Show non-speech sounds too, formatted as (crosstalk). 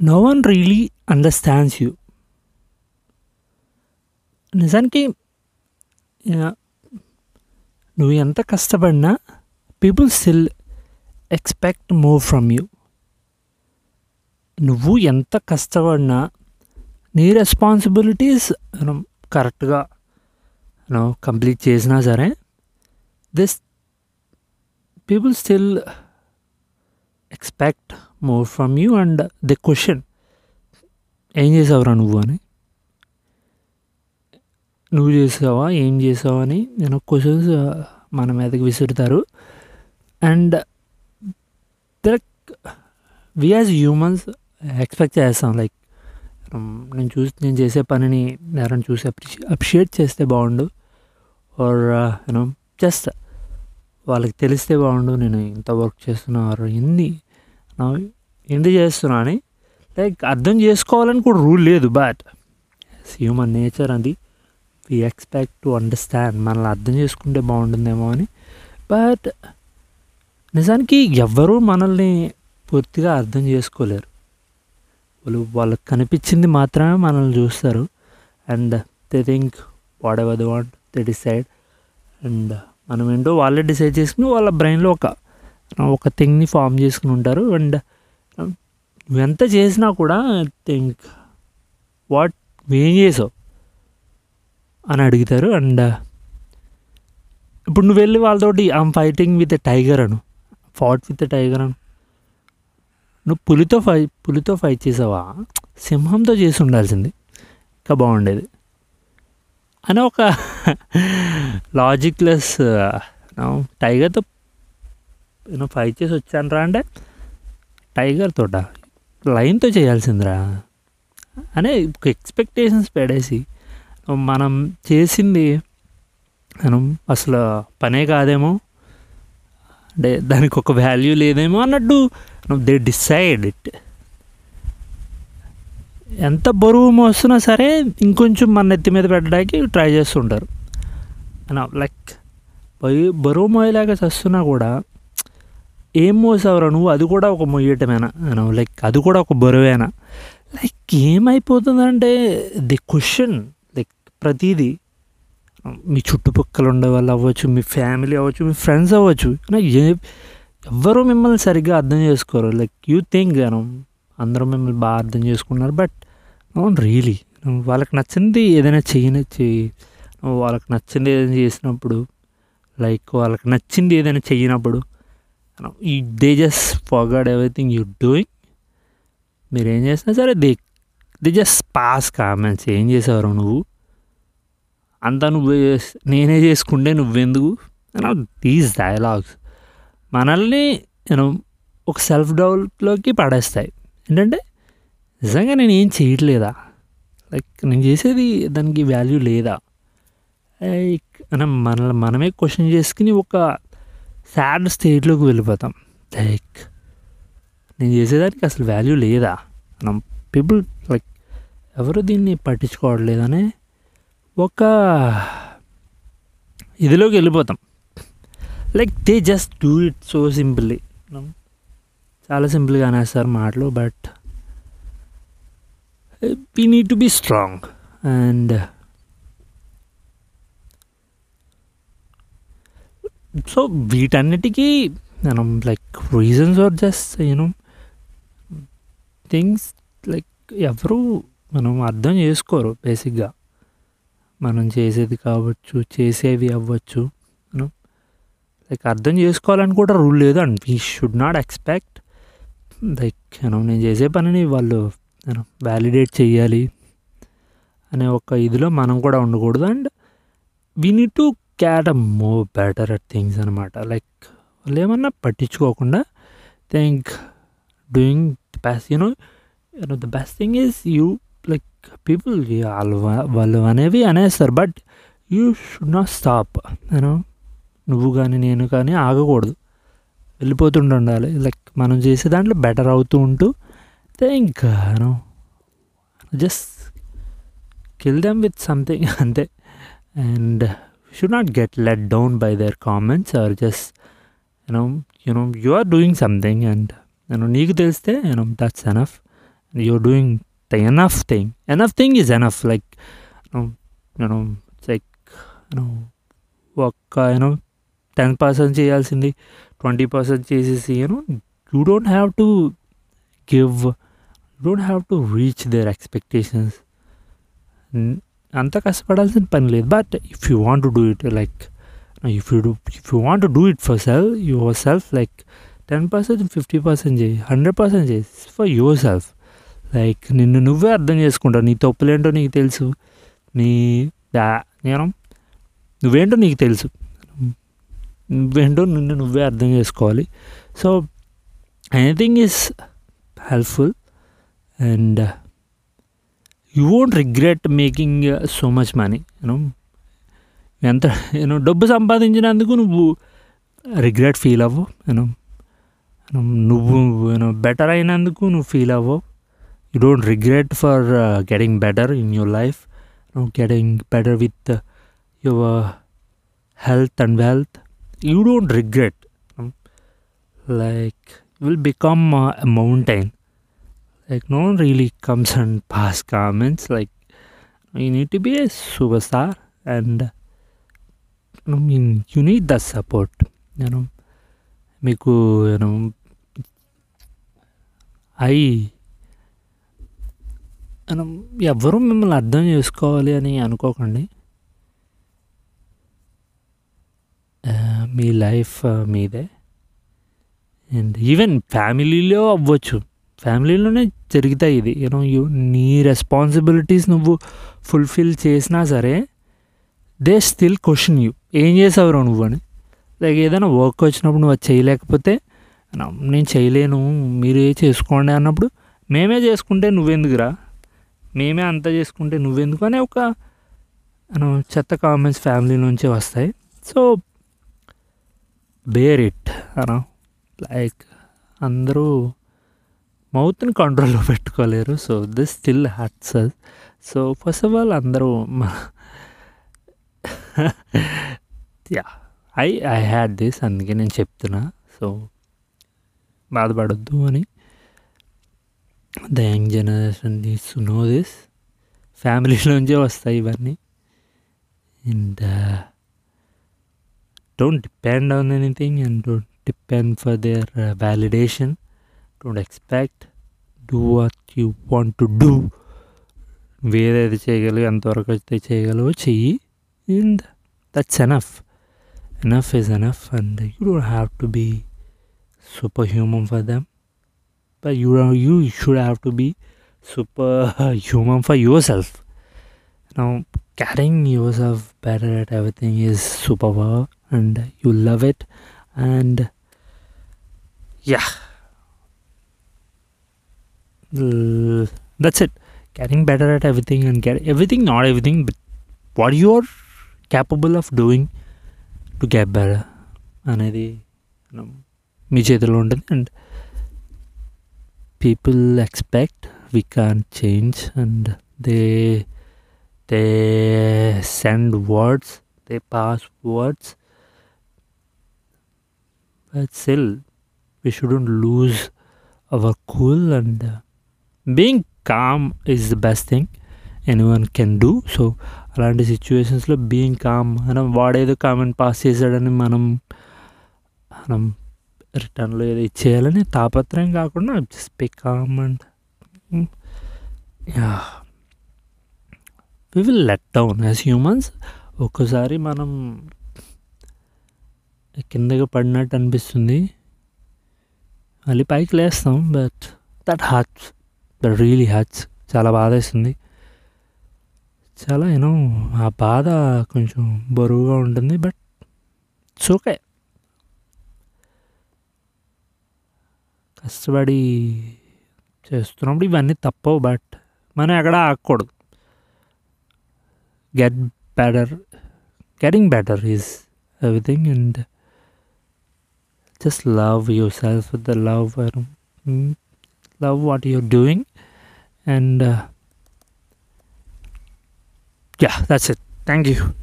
No one really understands you నిజానికి నువ్వు ఎంత కష్టపడినా people still expect more from you నువ్వు ఎంత కష్టపడినా నీ రెస్పాన్సిబిలిటీస్ కరెక్ట్గా కంప్లీట్ చేసినా సరే this people still expect more from you and the question. ఏం చేసావురా నువ్వు అని? నువ్వు చేసావా? ఏం చేసావా అని నేను క్వశ్చన్స్ మన మీదకి విసురుతారు. And that we as humans expect చేస్తాం. లైక్ నేను చూసి నేను చేసే పనిని ఎవరైనా చూసి అప్రిషి అప్రిషియేట్ చేస్తే బాగుండు. ఆర్ యూనో జస్ట్ వాళ్ళకి తెలిస్తే బాగుండు నేను ఇంత వర్క్ చేస్తున్నారు ఎన్ని నా చేస్తున్నా అని లైక్ అర్థం చేసుకోవాలని కూడా రూల్ లేదు బట్ హ్యూమన్ నేచర్ అది. వి ఎక్స్పెక్ట్ టు అండర్స్టాండ్ మనల్ని అర్థం చేసుకుంటే బాగుంటుందేమో అని. బట్ నిజానికి ఎవ్వరూ మనల్ని పూర్తిగా అర్థం చేసుకోలేరు. వాళ్ళు వాళ్ళకి కనిపించింది మాత్రమే మనల్ని చూస్తారు. And they think whatever the want they decide and మనం ఏంటో వాళ్ళే డిసైడ్ చేసుకుని వాళ్ళ బ్రెయిన్లో ఒక ఒక థింగ్ని ఫామ్ చేసుకుని ఉంటారు. అండ్ నువ్వెంత um, చేసినా కూడా థింక్ వాట్ ఏం చేసావు అని అడుగుతారు. అండ్ uh, ఇప్పుడు నువ్వు వెళ్ళి వాళ్ళతోటి I'm fighting with a tiger Anu fought with a tiger అను నువ్వు పులితో ఫై పులితో ఫైట్ చేసావా? సింహంతో చేసి ఉండాల్సింది. ఇంకా బాగుండేది. అని ఒక లాజిక్లెస్ టైగర్తో నేను ఫైట్ చేసి వచ్చాను రా అంటే టైగర్ తోట లైన్తో చేయాల్సిందిరా. అనే ఎక్స్పెక్టేషన్స్ పెడేసి మనం చేసింది మనం అసలు పనే కాదేమో అంటే దానికి ఒక వాల్యూ లేదేమో అన్నట్టు దే డిసైడ్ ఇట్ ఎంత బరువు మోస్తున్నా సరే ఇంకొంచెం మన నెత్తి మీద పెట్టడానికి ట్రై చేస్తుంటారు. లైక్ బరువు మోయలేక చస్తున్నా కూడా ఏం మోసావురా నువ్వు? అది కూడా ఒక మొయ్యటమేనా? అను లైక్ అది కూడా ఒక బరువేనా? లైక్ ఏమైపోతుందంటే ది క్వశ్చన్ లైక్ ప్రతిదీ మీ చుట్టుపక్కల ఉండే వాళ్ళు అవ్వచ్చు మీ ఫ్యామిలీ అవ్వచ్చు మీ ఫ్రెండ్స్ అవ్వచ్చు ఏ ఎవ్వరూ మిమ్మల్ని సరిగ్గా అర్థం చేసుకోరు. లైక్ యూ థింక్ అను అందరూ మిమ్మల్ని బాగా అర్థం చేసుకున్నారు బట్ అవును రియలీ వాళ్ళకి నచ్చింది ఏదైనా చేయని చెయ్యి వాళ్ళకి నచ్చింది ఏదైనా చేసినప్పుడు లైక్ వాళ్ళకి నచ్చింది ఏదైనా చేయనప్పుడు ఈ they just forgot everything you doing మీరు ఏం చేసినా సరే they they just pass comments ఏం చేసేవారు నువ్వు? అంతా నువ్వే నేనే చేసుకుంటే నువ్వెందుకు? దీస్ డైలాగ్స్ మనల్ని నేను ఒక సెల్ఫ్ డౌట్లోకి పడేస్తాయి. ఏంటంటే నిజంగా నేను ఏం చేయట్లేదా? లైక్ నేను చేసేది దానికి వాల్యూ లేదా? లైక్ మనం మన మనమే క్వశ్చన్ చేసుకుని ఒక సాడ్ స్టేట్లోకి వెళ్ళిపోతాం. లైక్ నేను చేసేదానికి అసలు వాల్యూ లేదా? మనం పీపుల్ లైక్ ఎవరు దీన్ని పట్టించుకోవట్లేదనే ఒక ఇదిలోకి వెళ్ళిపోతాం. Like they just do it so simply. చాలా సింపుల్గా అనేస్తారు మాటలు but we need to be strong and so వీటన్నిటికీ మనం like reasons are just you know things like ఎవరు మనం అర్థం చేసుకోరు బేసిక్గా మనం చేసేది కావచ్చు చేసేవి అవ్వచ్చు మనం లైక్ అర్థం చేసుకోవాలని కూడా రూల్ లేదు. And we should not expect like you know నేను చేసే పనిని వాళ్ళు వ్యాలిడేట్ చేయాలి అనే ఒక ఇదిలో మనం కూడా ఉండకూడదు. And we need to get a more better at things అనమాట లైక్ వాళ్ళు ఏమన్నా పట్టించుకోకుండా think doing the best you know you know the best thing is you like people వాళ్ళు వాళ్ళు అనేవి అనేస్తారు. But you should not stop నేను నువ్వు కానీ నేను కానీ ఆగకూడదు. వెళ్ళిపోతుండాలి ఉండాలి లైక్ మనం చేసే దాంట్లో బెటర్ అవుతూ ఉంటూ think you know just kill them with something (laughs) అంతే and should not get let down by their comments are just you know you know you are doing something and నేను నీకు తెలిస్తే you know that's enough you're doing the enough thing enough thing is enough like you know, you know it's like you know ఒక్క you know ten percent చేయాల్సింది twenty percent చేసేసి you know you don't have to give don't have to reach their expectations అంత కష్టపడాల్సిన పని లేదు. But if you want to do it like if you do if you want do it for self yourself like ten percent fifty percent చేయి hundred percent చేయి for yourself like నిన్ను నువ్వే అర్థం చేసుకుంటావు. నీ తప్పులేంటో నీకు తెలుసు. నీ నేను నువ్వేంటో నీకు తెలుసు. నువ్వేంటో నిన్ను నువ్వే అర్థం చేసుకోవాలి. So anything is helpful and you won't regret making so much money you know ఎంత యూనో డబ్బు సంపాదించినందుకు నువ్వు రిగ్రెట్ ఫీల్ అవ్వు యూనో నువ్వు యూనో బెటర్ అయినందుకు నువ్వు ఫీల్ అవ్వవు. You don't regret for getting better in your life getting better with your health and wealth you don't regret like will become mountain like no one really comes and pass comments like you need to be a superstar and i mean you need that support you know మీకు you know I మనం ఎవరు మిమ్మల్ని అర్థం చేసుకోవాలి అని అనుకోకండి మీ life మీదే అండ్ ఈవెన్ ఫ్యామిలీలో అవ్వచ్చు ఫ్యామిలీలోనే జరుగుతాయి ఇది. యూనో యూ నీ రెస్పాన్సిబిలిటీస్ నువ్వు ఫుల్ఫిల్ చేసినా సరే దే స్టిల్ క్వశ్చన్ యూ ఏం చేసావురా నువ్వు అని? లైక్ ఏదైనా వర్క్ వచ్చినప్పుడు నువ్వు అది చేయలేకపోతే నేను చేయలేను మీరే చేసుకోండి అన్నప్పుడు మేమే చేసుకుంటే నువ్వెందుకురా? మేమే అంతా చేసుకుంటే నువ్వెందుకు? అనే ఒక చెత్త కామెంట్స్ ఫ్యామిలీ నుంచే వస్తాయి. సో బేర్ ఇట్ అనా లైక్ అందరూ మౌత్ని కంట్రోల్లో పెట్టుకోలేరు. So this still hurts so first of all అందరూ yeah I I had this అందుకే నేను చెప్తున్నా. సో బాధపడద్దు అని. The young generation needs to know this ఫ్యామిలీలోంచే వస్తాయి ఇవన్నీ. And don't depend on anything and don't depend for their validation don't expect do what you want to do వేరేది చేయగలవు ఎంతవరకు అయితే చేయగలవో చెయ్యి and that's enough enough is enough and you don't have to be superhuman for them but you you should have to be superhuman for yourself now caring yourself better at everything is superpower and you love it and yeah that's it getting better at everything and get everything not everything but what you are capable of doing to get better అనేది మీ చేతిలో ఉంటుంది and people expect we can change and they they send words they pass words but still we shouldn't lose our cool and being calm is the best thing anyone can do so అలాంటి సిచ్యువేషన్స్లో being com మనం వాడేదో comment pass చేశాడని మనం మనం రిటర్న్లో ఏదో ఇచ్చేయాలని తాపత్రయం కాకుండా just be calm and yeah we will let down as humans ఒక్కోసారి మనం కిందకి పడినట్టు అనిపిస్తుంది. మళ్ళీ పైకి లేస్తాం but that hurts that really hurts చాలా బాధ వేస్తుంది చాలా యూనో ఆ బాధ కొంచెం బరువుగా ఉంటుంది బట్ ఇట్స్ ఓకే కష్టపడి చేస్తున్నప్పుడు ఇవన్నీ తప్పవు బట్ మనం ఎక్కడ ఆగకూడదు. Get better getting better is everything and just love yourself the love love what you're doing. And uh, yeah that's it. Thank you